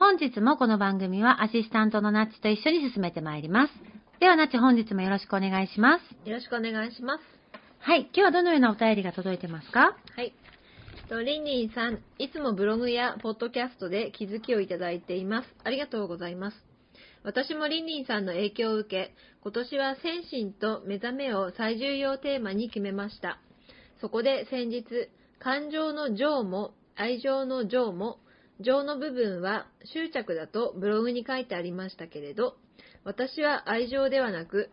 本日もこの番組はアシスタントのナッチと一緒に進めてまいります。ではナッチ本日もよろしくお願いします。よろしくお願いします。はい、今日はどのようなお便りが届いてますか？はい。とリンリンさん、いつもブログやポッドキャストで気づきをいただいています。ありがとうございます。私もリンリンさんの影響を受け、今年は精神と目覚めを最重要テーマに決めました。そこで先日、感情の情も愛情の情も情の部分は執着だとブログに書いてありましたけれど、私は愛情ではなく、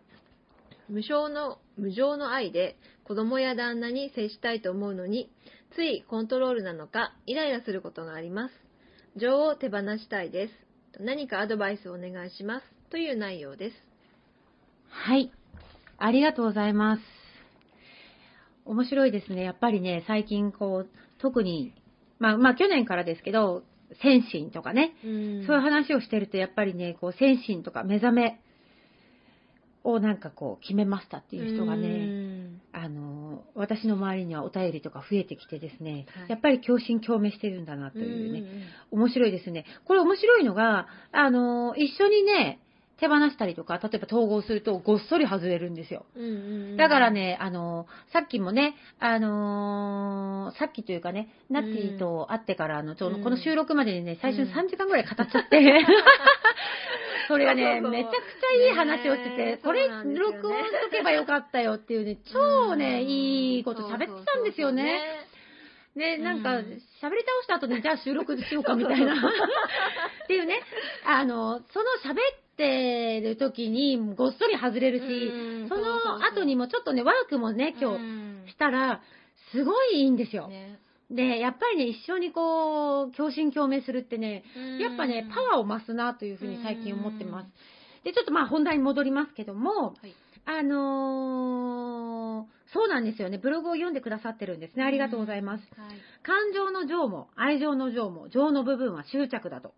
無償の、無情の愛で子供や旦那に接したいと思うのに、ついコントロールなのかイライラすることがあります。情を手放したいです。何かアドバイスをお願いします。という内容です。はい。ありがとうございます。面白いですね。やっぱりね、最近こう、特に、まあまあ去年からですけど、先進とかね、うん、そういう話をしてると、やっぱりね、こう、先進とか目覚めをなんかこう、決めましたっていう人がね、うん。あの、私の周りにはお便りとか増えてきてですね、はい。やっぱり共振共鳴してるんだなというね、うん面白いですね。これ面白いのが、あの、一緒にね、手放したりとか、例えば統合するとごっそり外れるんですよ。うんうんだから、ね、あの、さっきもね、あのーさっきというかね、ナッチと会ってから、あの、ちょうどこの収録までにね、最初にうん。3時間ぐらい語っちゃって、それがね、そうそうそう。めちゃくちゃいい話をしてて、ねこれ、録音しとけばよかったよっていうね、超ね、うんいいこと喋ってたんですよね。で、なんか、うん。喋り倒した後に、じゃあ収録しようかみたいな。っていうね、あの、その喋ってる時に、ごっそり外れるし、うんその後にもちょっとね、ワークもね、今日日したら、すごいいいんですよ。ねで、やっぱりね、一緒にこう、共振共鳴するってね、やっぱね、パワーを増すなというふうに最近思ってます。で、ちょっとまあ本題に戻りますけども、はいあのーそうなんですよね。ブログを読んでくださってるんですね。ありがとうございます。はい感情の情も愛情の情も情の部分は執着だと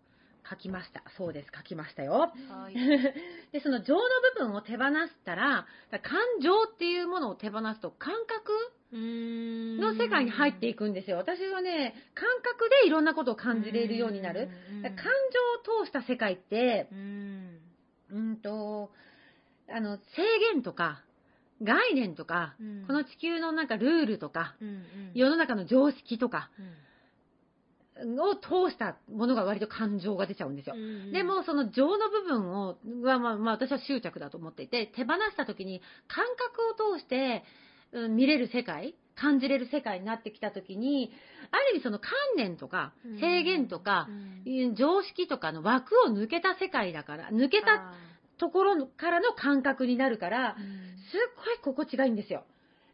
書きました。そうです、書きましたよ。はい で、その情の部分を手放したら、感情っていうものを手放すと感覚のの世界に入っていくんですよ。私はね、感覚でいろんなことを感じれるようになる。感情を通した世界って、うんうんと、あの、制限とか、概念とか、うんこの地球のなんかルールとか、うんうん世の中の常識とかうんを通したものが割と感情が出ちゃうんですよ。うんでも、その情の部分を、は、まあ、まあ、私は執着だと思っていて、手放した時に感覚を通して、うん見れる世界、感じれる世界になってきた時に、ある意味その観念とかうん、制限とかう、んいう常識とかの枠を抜けた世界だから、抜けたあところからの感覚になるからすっごい心地がいいんですよ。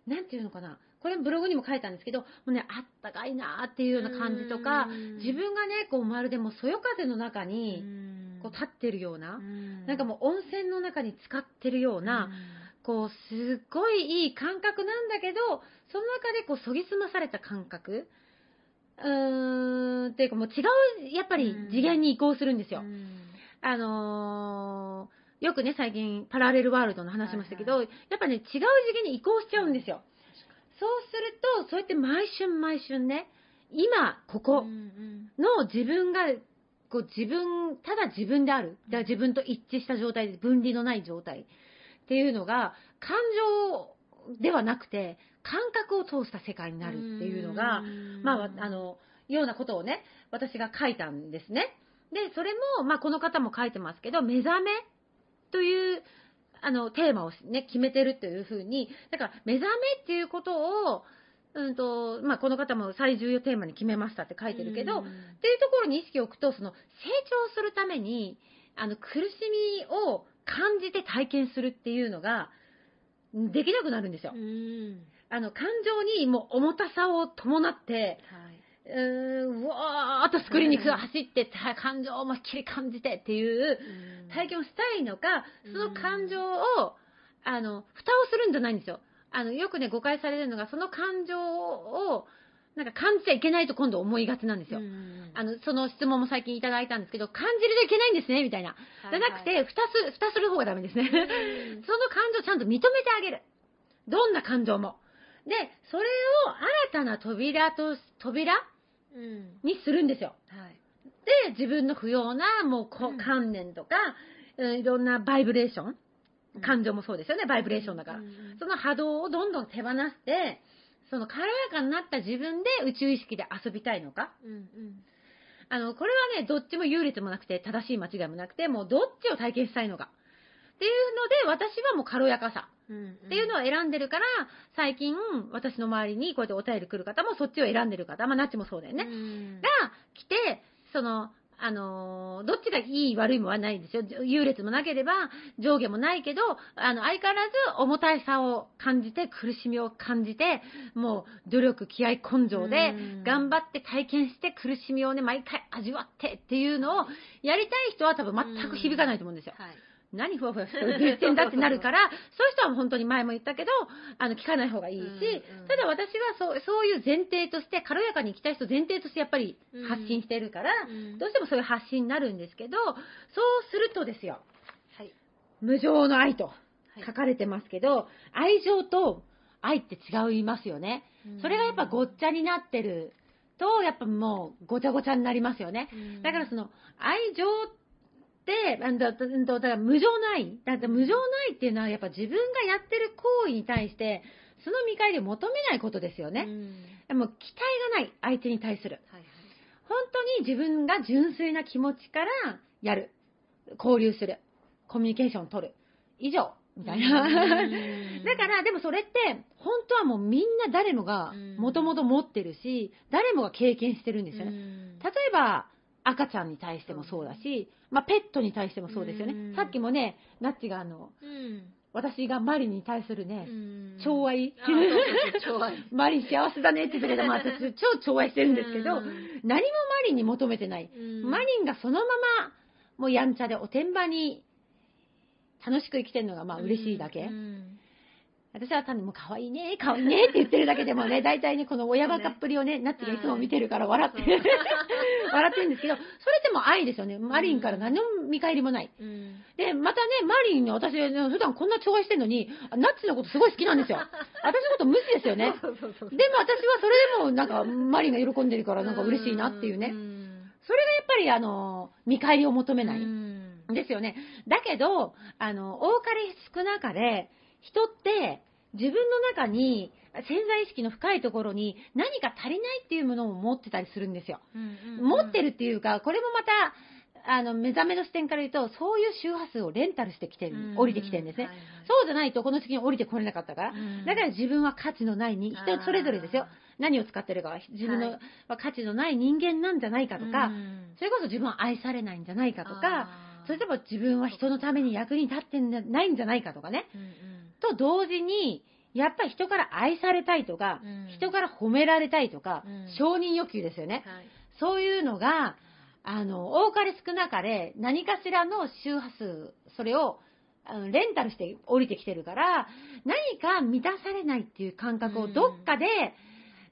なんていうのかな。これブログにも書いたんですけど、もうね、あったかいなーっていうような感じとかうん、自分がね、こうまるでもうそよ風の中うに、ん。こう立ってるような、うん。なんかもう温泉の中に浸かってるような、こう、すっごいいい感覚なんだけど、その中でこう、研ぎ澄まされた感覚うーん、っていうかもう違う、やっぱり次元に移行するんですよ。うん。あのーよくね、最近、パラレルワールドの話しましたけど、やっぱね、違う次元に移行しちゃうんですよ。そうすると、そうやって毎春毎春ね、今、ここの自分が、こう自分、ただ自分である。だから自分と一致した状態で、分離のない状態っていうのが、感情ではなくて、感覚を通した世界になるっていうのが、まあ、あの、ようなことをね、私が書いたんですね。で、それも、まあ、この方も書いてますけど、目覚めという、あの、テーマをね、決めてるというふうに、だから、目覚めっていうことを、うんと、まあ、この方も最重要テーマに決めましたって書いてるけど、っていうところに意識を置くと、その、成長するために、あの、苦しみを感じて体験するっていうのが、できなくなるんですよ。あの、感情にもう重たさを伴って、うーわーっとスクリーンに走って、感情を思いっきり感じてっていう体験をしたいのか、その感情を、あの、蓋をするんじゃないんですよ。あの、よくね、誤解されるのが、その感情を、なんか感じちゃいけないと今度思いがちなんですよ。あの、その質問も最近いただいたんですけど、感じるといけないんですね、みたいな。じゃなくて、蓋す、蓋する方がダメですね。その感情をちゃんと認めてあげる。どんな感情も。で、それを新たな扉と、扉にするんですよ。で、自分の不要な、もうこ、観念とか、うんいろんなバイブレーション、感情もそうですよね、バイブレーションだから。その波動をどんどん手放して、その軽やかになった自分で宇宙意識で遊びたいのか。あの、これはね、どっちも優劣もなくて、正しい間違いもなくて、もうどっちを体験したいのか。っていうので、私はもう軽やかさっていうのを選んでるから、最近、私の周りにこうやってお便り来る方もそっちを選んでる方、まあ、ナッチもそうだよね。が来て、その、あのーどっちがいい悪いもはないんですよ。優劣もなければ、上下もないけど、あの、相変わらず重たいさを感じて、苦しみを感じて、もう努力、気合、根性でうん、頑張って体験して苦しみをね、毎回味わってっていうのを、やりたい人は多分全く響かないと思うんですよ。何ふわふわ言ってんだってなるから、そういう人は本当に前も言ったけど、あの、聞かない方がいいし、うんうんただ私はそう、そういう前提として、軽やかに行きたい人前提としてやっぱり発信してるから、どうしてもそういう発信になるんですけど、そうするとですよ、無常の愛と書かれてますけど、愛情と愛って違いますよね。それがやっぱごっちゃになってると、やっぱもうごちゃごちゃになりますよね。だからその愛情って、あのだだだから無常の愛。だって無常の愛っていうのはやっぱ自分がやってる行為に対して、その見返りを求めないことですよね。でも期待がない相手に対する。本当に自分が純粋な気持ちからやる。交流する。コミュニケーションを取る。以上。みたいな。だから、でもそれって、本当はもうみんな誰もがうんもともと持ってるし、誰もが経験してるんですよね。例えば、赤ちゃんに対してもそうだし、まあ、ペットに対してもそうですよね。うん。さっきもね、ナッチがあの、私がマリに対するね、寵う愛。マリ幸せだねって言ったけど、まあ、私超寵愛してるんですけど、うん。何もマリンに求めてない。マリンがそのまま、もうやんちゃでおてんばに楽しく生きてるのがまあ嬉しいだけ。私は単にもう可愛いね、可愛いねって言ってるだけでもね、大体ね、この親バカっぷりをね、ナッチがいつも見てるから笑って、はい 笑ってるんですけど、それってもう愛ですよね。マリンから何の見返りもない。で、またね、マリンに私、普段こんな寵愛してるのに、ナッチのことすごい好きなんですよ。私のこと無視ですよね。でも私はそれでもなんか、マリンが喜んでるからなんか嬉しいなっていうね。それがやっぱりあの、見返りを求めない。ですよね。だけど、あの、多かれ少なかれ、人って自分の中に潜在意識の深いところに何か足りないっていうものを持ってたりするんですよ。持ってるっていうか、これもまた、あの、目覚めの視点から言うと、そういう周波数をレンタルしてきてる、降りてきてるんですね。そうじゃないとこの地球に降りてこれなかったから。だから自分は価値のないに、人それぞれですよ。何を使ってるかは、自分の、はいは価値のない人間なんじゃないかとか、それこそ自分は愛されないんじゃないかとか、それとも自分は人のために役に立ってないんじゃないかとかね。と同時に、やっぱり人から愛されたいとか、人から褒められたいとか、うん承認欲求ですよね。そういうのが、あの、多かれ少なかれ、何かしらの周波数、それを、あのレンタルして降りてきてるから、何か満たされないっていう感覚をどっかで、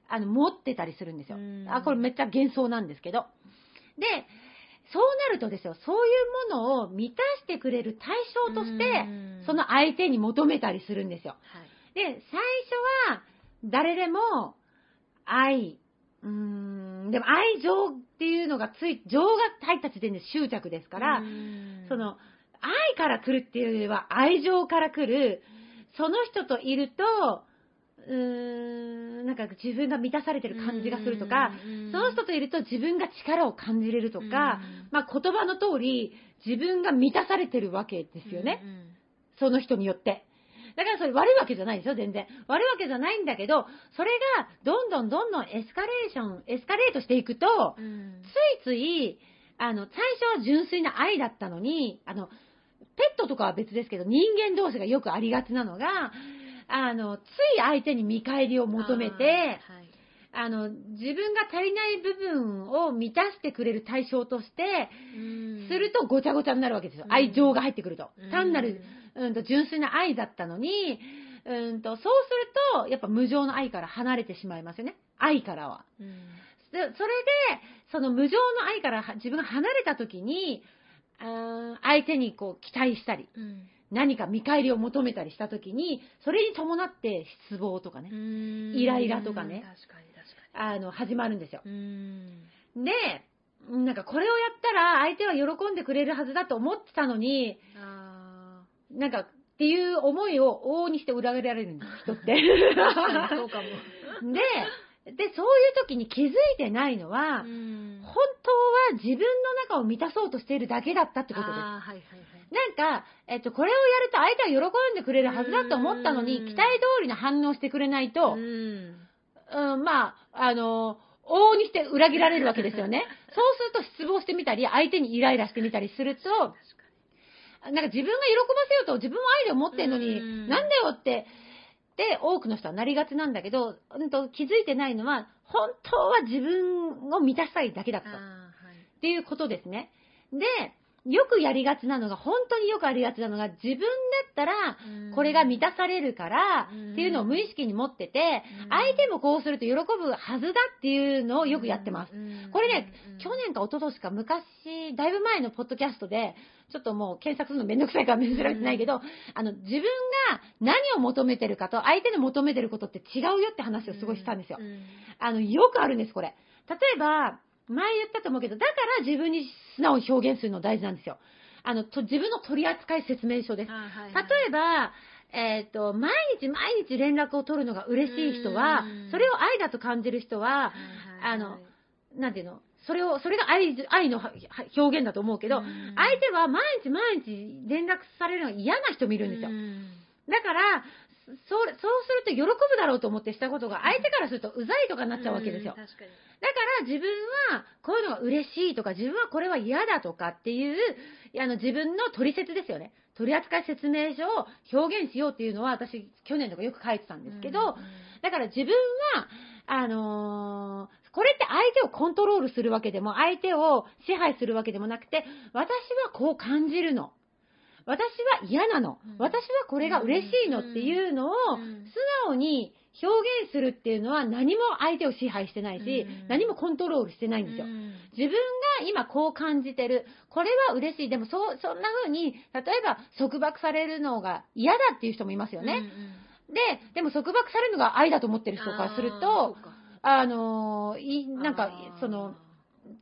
あの、持ってたりするんですよ。うんあ、これめっちゃ幻想なんですけど。で、そうなるとですよ、そういうものを満たしてくれる対象として、うんその相手に求めたりするんですよ。はい。で、最初は、誰でも、愛、うーん、でも愛情っていうのがつい、情が入った時点で執着ですから、うんそ、の、愛から来るっていうよりは愛情から来る、その人といると、うーん、なんか自分が満たされてる感じがするとか、うんその人といると自分が力を感じれるとか、うんまあ言葉の通り自分が満たされてるわけですよね。その人によって。だからそれ悪いわけじゃないですよ、全然。悪いわけじゃないんだけど、それがどんどんどんどんエスカレーション、エスカレートしていくと、うんついつい、あの、最初は純粋な愛だったのに、あの、ペットとかは別ですけど、人間同士がよくありがちなのが、あの、つい相手に見返りを求めて、あーはいあの、自分が足りない部分を満たしてくれる対象として、うんするとごちゃごちゃになるわけですよ。うん愛情が入ってくるとうん。単なる、うんと、純粋な愛だったのに、うんと、そうすると、やっぱ無情の愛から離れてしまいますよね。愛からは。うんでそれで、その無情の愛からは自分が離れた時に、うん相手にこう期待したり、うん何か見返りを求めたりした時に、それに伴って失望とかね、うんイライラとかねあの、始まるんですよ。で、なんかこれをやったら相手は喜んでくれるはずだと思ってたのに、あなんかっていう思いを往々にして裏切られるんです、人って。そうかも。で、で、そういう時に気づいてないのは、うん本当は自分の中を満たそうとしているだけだったってことです。あーはいはいはい。なんか、えっと、これをやると相手は喜んでくれるはずだと思ったのに、うん期待通りの反応してくれないとう、んうん、まあ、あの、往々にして裏切られるわけですよね。そうすると失望してみたり、相手にイライラしてみたりすると、なんか自分が喜ばせようと自分も愛を持ってんのに、うんなんだよって、で、多くの人はなりがちなんだけど、うんと気づいてないのは、本当は自分を満たしたいだけだった。に。あーっていうことですね。で、よくやりがちなのが、本当によくありがちなのが、自分だったら、はいこれが満たされるから、うん。っていうのを無意識に持っててうん、相手もこうすると喜ぶはずだっていうのをよくやってます。うん。これねうん去年か一昨年か昔、だいぶ前のポッドキャストで、ちょっともう検索するのめんどくさいから調べてないけど、あの、自分が何を求めてるかと相手の求めてることって違うよって話をすごいしたんですよ。う。ん。あの、よくあるんです、これ。例えば、前言ったと思うけど、だから自分に素直に表現するの大事なんですよ。あの、と自分の取扱説明書です。はいはい例えば、えっ、と、毎日毎日連絡を取るのが嬉しい人はうん、それを愛だと感じる人は、あのなんていうの、それを、それが愛愛のは表現だと思うけど、うん相手は毎日毎日連絡されるのが嫌な人もいるんですよう。んだから、そそうそうすると喜ぶだろうと思ってしたことが、相手からするとうざいとかになっちゃうわけですよ。うん確かに。だから自分はこういうのが嬉しいとか、自分はこれは嫌だとかっていう、あの自分の取説ですよね。取扱説明書を表現しようっていうのは、私、去年とかよく書いてたんですけど、だから自分は、あのーこれって相手をコントロールするわけでも、相手を支配するわけでもなくて、私はこう感じるの。私は嫌なのうん。私はこれが嬉しいのっていうのをうん素直に表現するっていうのは何も相手を支配してないしうん、何もコントロールしてないんですよう。ん自分が今こう感じてる。これは嬉しい。でもそう、そんな風に、例えば束縛されるのが嫌だっていう人もいますよね。で、でも束縛されるのが愛だと思ってる人からするとあのーい、なんかその、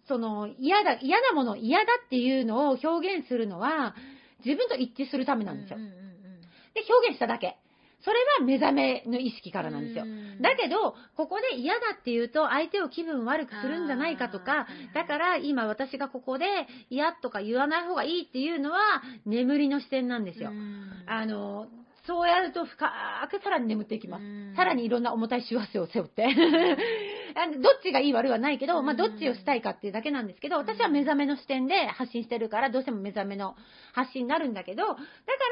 その、嫌だ、嫌なもの、嫌だっていうのを表現するのは、自分と一致するためなんですよ。うんうんうんで、表現しただけ。それは目覚めの意識からなんですよう。んだけど、ここで嫌だって言うと、相手を気分悪くするんじゃないかとかだから今私がここで嫌とか言わない方がいいっていうのは、眠りの視点なんですよ。うんあの、そうやると深くさらに眠っていきます。さらにいろんな重たい幸せを背負って。どっちがいい悪いはないけど、まあ、どっちをしたいかっていうだけなんですけど、私は目覚めの視点で発信してるから、どうしても目覚めの発信になるんだけど、だか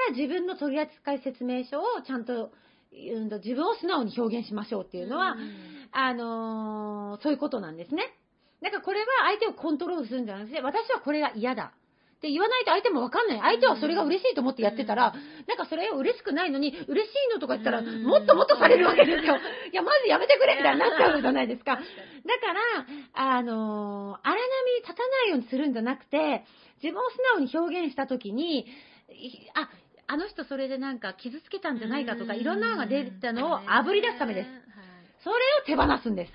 ら自分の取扱説明書をちゃんと、うんと自分を素直に表現しましょうっていうのは、うんあのーそういうことなんですね。だからこれは相手をコントロールするんじゃなくて、私はこれが嫌だ。って言わないと相手もわかんない。相手はそれが嬉しいと思ってやってたら、なんかそれを嬉しくないのに、嬉しいのとか言ったら、うんもっともっとされるわけですよ。いや、まずやめてくれみたいになっちゃうじゃないですか。だから、あのー荒波に立たないようにするんじゃなくて、自分を素直に表現したときに、いあ、あの人それでなんか傷つけたんじゃないかとか、いろんなのが出たのを炙り出すためです。それを手放すんです。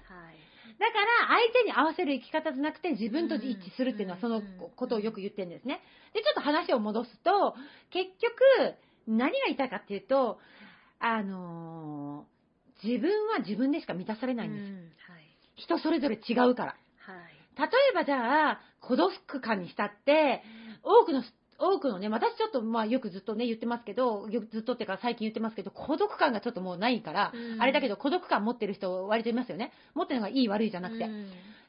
はい。だから、相手に合わせる生き方じゃなくて、自分と一致するっていうのは、そのことをよく言ってるんですね。で、ちょっと話を戻すと、結局、何が言いたいかっていうと、あのー自分は自分でしか満たされないんです。うんはい。人それぞれ違うから。はい。例えばじゃあ、孤独感にしたって、多くの、多くのね、私ちょっとまあよくずっとね言ってますけど、よくずっとってか最近言ってますけど、孤独感がちょっともうないから、うんあれだけど孤独感持ってる人割といますよね。持ってるのがいい悪いじゃなくて。うん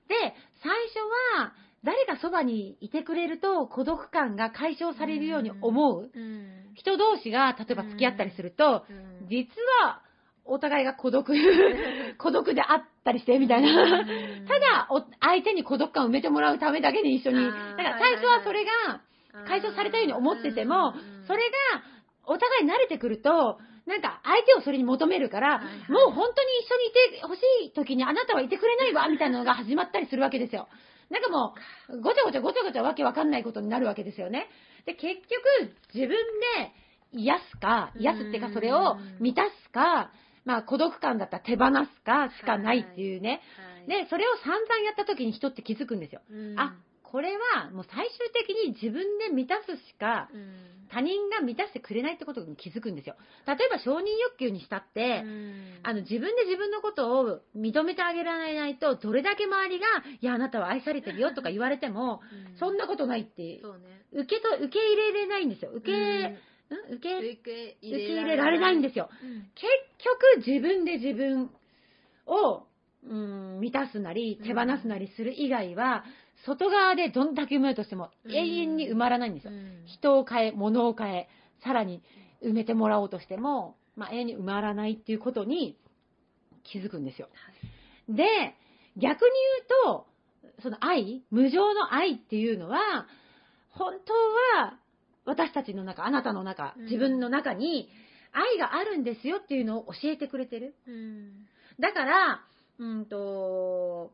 で、最初は、誰がそばにいてくれると孤独感が解消されるように思う。うん。人同士が、例えば付き合ったりすると、うん実は、お互いが孤独、孤独であったりして、みたいな。ただ、お相手に孤独感を埋めてもらうためだけに一緒に。だから最初はそれが解消されたように思ってても、それがお互い慣れてくると、なんか相手をそれに求めるから、もう本当に一緒にいてほしい時にあなたはいてくれないわ、みたいなのが始まったりするわけですよ。なんかもう、ごちゃごちゃごちゃごちゃわけわかんないことになるわけですよね。で、結局、自分で癒すか、癒すっていうかそれを満たすか、まあ孤独感だったら手放すかしかないっていうね。はい、で、それを散々やった時に人って気づくんですよ。うんあ、これはもう最終的に自分で満たすしかうん他人が満たしてくれないってことに気づくんですよ。例えば承認欲求にしたって、うんあの自分で自分のことを認めてあげられないと、どれだけ周りが、いや、あなたは愛されてるよとか言われても、うんそんなことないって。受けと、受け入れれないんですよ。受け、受け、受け受け入れられないんですよ。うん結局自分で自分を、うん、満たすなり手放すなりする以外は、外側でどんだけ埋めようとしてもうん永遠に埋まらないんですよ。うん人を変え、物を変え、さらに埋めてもらおうとしても、まあ、永遠に埋まらないっていうことに気づくんですよ。で、逆に言うと、その愛、無常の愛っていうのは、本当は私たちの中、あなたの中、うん自分の中に愛があるんですよっていうのを教えてくれてる。うんだから、うんと、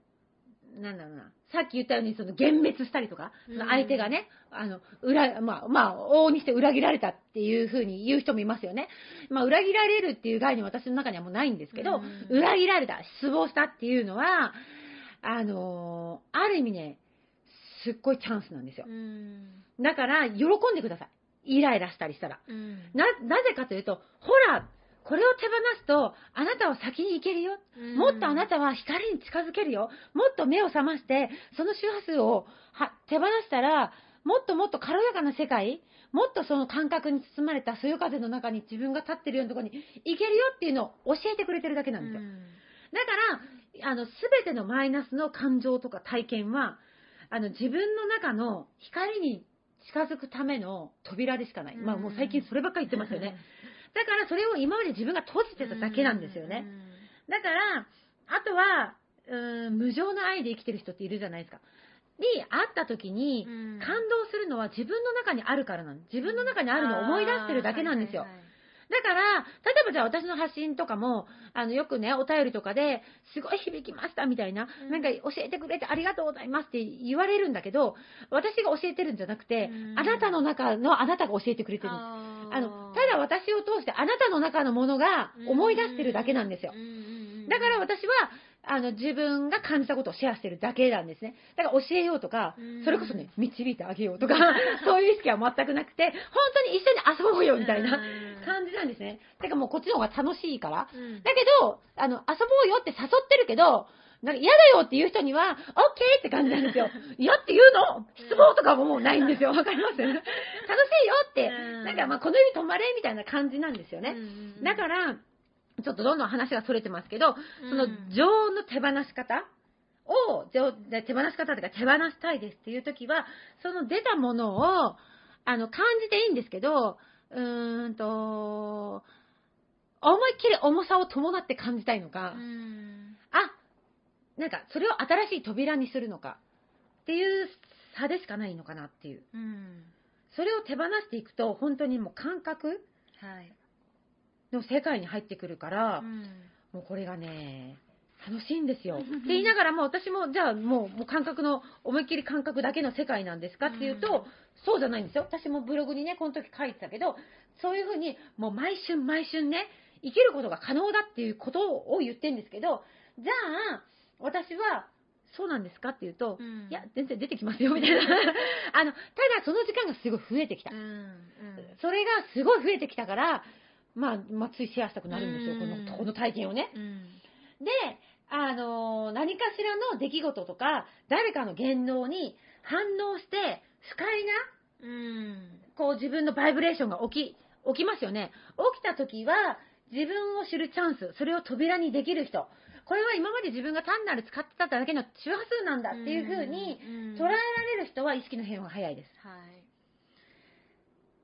なんだろうな。さっき言ったように、その、幻滅したりとか、うんその相手がね、あの、裏、まあ、まあ、往々にして裏切られたっていうふうに言う人もいますよね。まあ、裏切られるっていう概念は私の中にはもうないんですけど、うん裏切られた、失望したっていうのは、あのーある意味ね、すっごいチャンスなんですよう。んだから、喜んでください。イライラしたりしたら。うんな、なぜかというと、ほら、これを手放すと、あなたは先に行けるよ。もっとあなたは光に近づけるよ。もっと目を覚まして、その周波数をは手放したら、もっともっと軽やかな世界、もっとその感覚に包まれたそよ風の中に自分が立ってるようなところに行けるよっていうのを教えてくれてるだけなんですよ。だから、あの、すべてのマイナスの感情とか体験は、あの、自分の中の光に近づくための扉でしかない。まあもう最近そればっかり言ってますよね。だからそれを今まで自分が閉じてただけなんですよね。だから、あとは、ん、無常の愛で生きてる人っているじゃないですか。に会った時に、感動するのは自分の中にあるからなんです。自分の中にあるのを思い出してるだけなんですよ。だから、ばじゃあ私の発信とかも、あの、よくね、お便りとかで、すごい響きましたみたいな、うんなんか教えてくれてありがとうございますって言われるんだけど、私が教えてるんじゃなくて、うんあなたの中のあなたが教えてくれてるんです。あの、ただ私を通してあなたの中のものが思い出してるだけなんですよ。だから私は、あの、自分が感じたことをシェアしてるだけなんですね。だから教えようとかうん、それこそね、導いてあげようとか、そういう意識は全くなくて、本当に一緒に遊ぼうよみたいな感じなんですね。だからもうこっちの方が楽しいから。だけど、あの、遊ぼうよって誘ってるけど、なんか嫌だよっていう人には、オッケーって感じなんですよ。嫌って言うの？失望とかももうないんですよ。わかります？楽しいよって、うんなんかまあこの指止まれみたいな感じなんですよね。だから、ちょっとどんどん話がそれてますけど、その情の手放し方を、手放し方とか手放したいですっていう時は、その出たものを、あの、感じていいんですけど、うーんと、思いっきり重さを伴って感じたいのか、あ、なんかそれを新しい扉にするのかっていう差でしかないのかなっていう。それを手放していくと、本当にもう感覚はい。の世界に入ってくるから、うんもうこれがね、楽しいんですよ。って言いながらも、私も、じゃあもう、もう感覚の、思いっきり感覚だけの世界なんですか？っていうと、うんそうじゃないんですよ。私もブログにね、この時書いてたけど、そういうふうに、もう毎春毎春ね、生きることが可能だっていうことを言ってるんですけど、じゃあ、私は、そうなんですかっていうと、うんいや、全然出てきますよ、みたいな。あの、ただその時間がすごい増えてきたうん。うんそれがすごい増えてきたから、まあ、まあ、ついシェアしたくなるんですよ、こうんの、この体験をね。うんで、あのー何かしらの出来事とか、誰かの言動に反応して、不快な、うんこう自分のバイブレーションが起き、起きますよね。起きた時は、自分を知るチャンス、それを扉にできる人。これは今まで自分が単なる使ってただけの周波数なんだっていう風に捉えられる人は意識の変化が早いです。はい。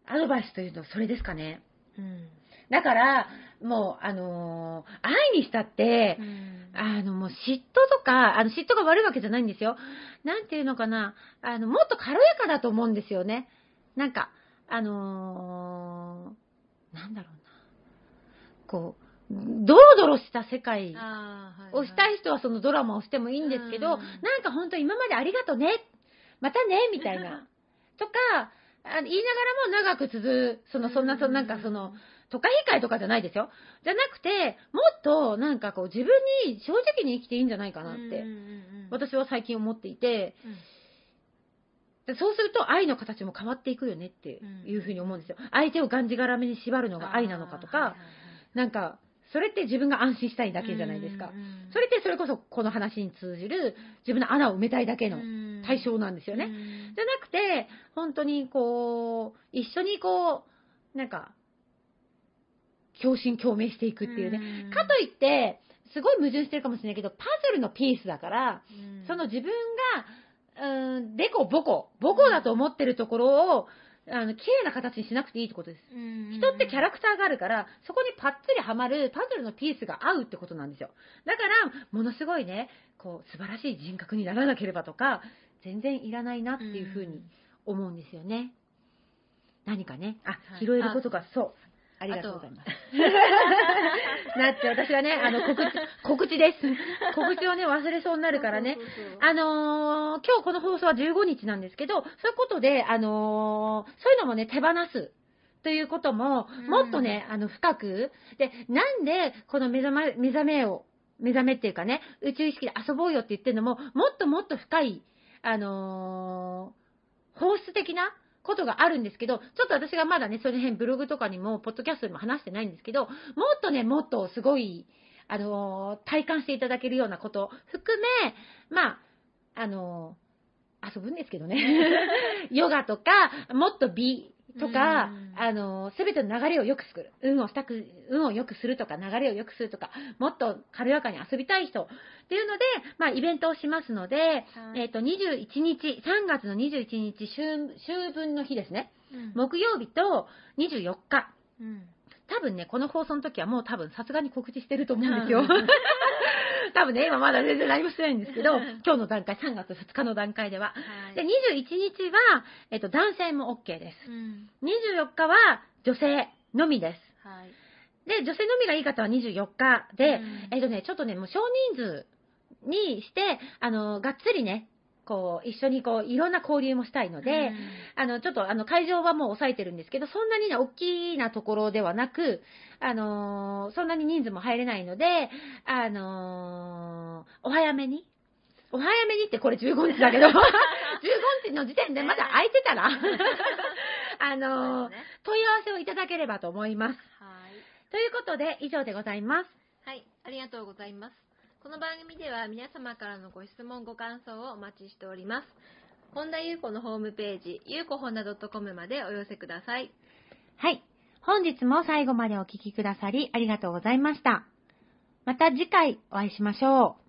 アドバイスというとそれですかね。うんだから、もう、あのー愛にしたって、うんあの、もう嫉妬とか、あの、嫉妬が悪いわけじゃないんですよ。なんていうのかな、あの、もっと軽やかだと思うんですよね。なんか、あのーなんだろうな。こう、ドロドロした世界をしたい人はそのドラマをしてもいいんですけど、うんなんか本当今までありがとね、またね、みたいな。とか、あの言いながらも長く続く、その、そんな、そのなんかその、都会会とかじゃないですよ。じゃなくて、もっとなんかこう自分に正直に生きていいんじゃないかなって、うんうんうん私は最近思っていて、でそうすると愛の形も変わっていくよねっていうふうに思うんですよ。相手をがんじがらめに縛るのが愛なのかとか、あーはいなんか、それって自分が安心したいだけじゃないですかうん。うんそれってそれこそこの話に通じる自分の穴を埋めたいだけのうん対象なんですよね。うんじゃなくて、本当にこう、一緒にこう、なんか、共振共鳴していくっていうね。うんかといって、すごい矛盾してるかもしれないけど、パズルのピースだから、うんその自分が、うーん、でこぼこ、ぼこだと思ってるところを、あの、綺麗な形にしなくていいってことです。うん人ってキャラクターがあるから、そこにパッツリはまるパズルのピースが合うってことなんですよ。だから、ものすごいね、こう、素晴らしい人格にならなければとか、全然いらないなっていうふうに思うんですよね。何かね、あ、はい拾えることが、そう。ありがとうございます。だって私はね、あの、告知、告知です。告知をね、忘れそうになるからね。そうそうそうあのー今日この放送は15日なんですけど、そういうことで、あのーそういうのもね、手放す。ということも、うんもっとね、あの、深く、で、なんで、この目覚め、目覚めを、目覚めっていうかね、宇宙意識で遊ぼうよって言ってるのも、もっともっと深い、あのー本質的なことがあるんですけど、ちょっと私がまだね、その辺ブログとかにも、ポッドキャストにも話してないんですけど、もっとね、もっとすごい、あのー体感していただけるようなこと含め、まあ、あのー遊ぶんですけどね。ヨガとか、もっと美とかうん、あのーすべての流れを良くする。運をしたく、運を良くするとか、流れを良くするとか、もっと軽やかに遊びたい人っていうので、まあ、イベントをしますので、はいえっ、と、21日、3月の21日、秋秋分の日ですね。うん木曜日と24日。うん多分ね、この放送の時はもう多分さすがに告知してると思うんですようん。多分ね、今まだ全然何もしてないんですけど、今日の段階、3月2日の段階では。はいで、21日は、えっと、男性も OK です。うん24日は女性のみです。はいで、女性のみがいい方は24日で、うんえっとね、ちょっとね、もう少人数にして、あの、がっつりね、こう、一緒にこう、いろんな交流もしたいので、あの、ちょっと、あの、会場はもう抑えてるんですけど、そんなにね、大きなところではなく、あのーそんなに人数も入れないので、あのーお早めに、お早めにってこれ15日だけど、15日の時点でまだ空いてたら、あのー問い合わせをいただければと思います。はいということで、以上でございます。はい、ありがとうございます。この番組では皆様からのご質問、ご感想をお待ちしております。本田裕子のホームページ、ゆうこほんだ .com までお寄せください。はい。本日も最後までお聴きくださりありがとうございました。また次回お会いしましょう。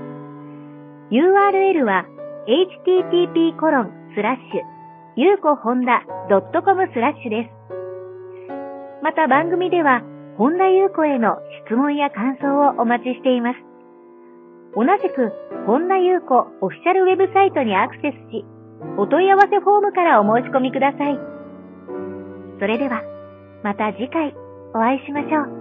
URL は http コロンスラッシュゆうこほんだ .com スラッシュです。また番組では、本田優子への質問や感想をお待ちしています。同じく、本田優子オフィシャルウェブサイトにアクセスし、お問い合わせフォームからお申し込みください。それでは、また次回お会いしましょう。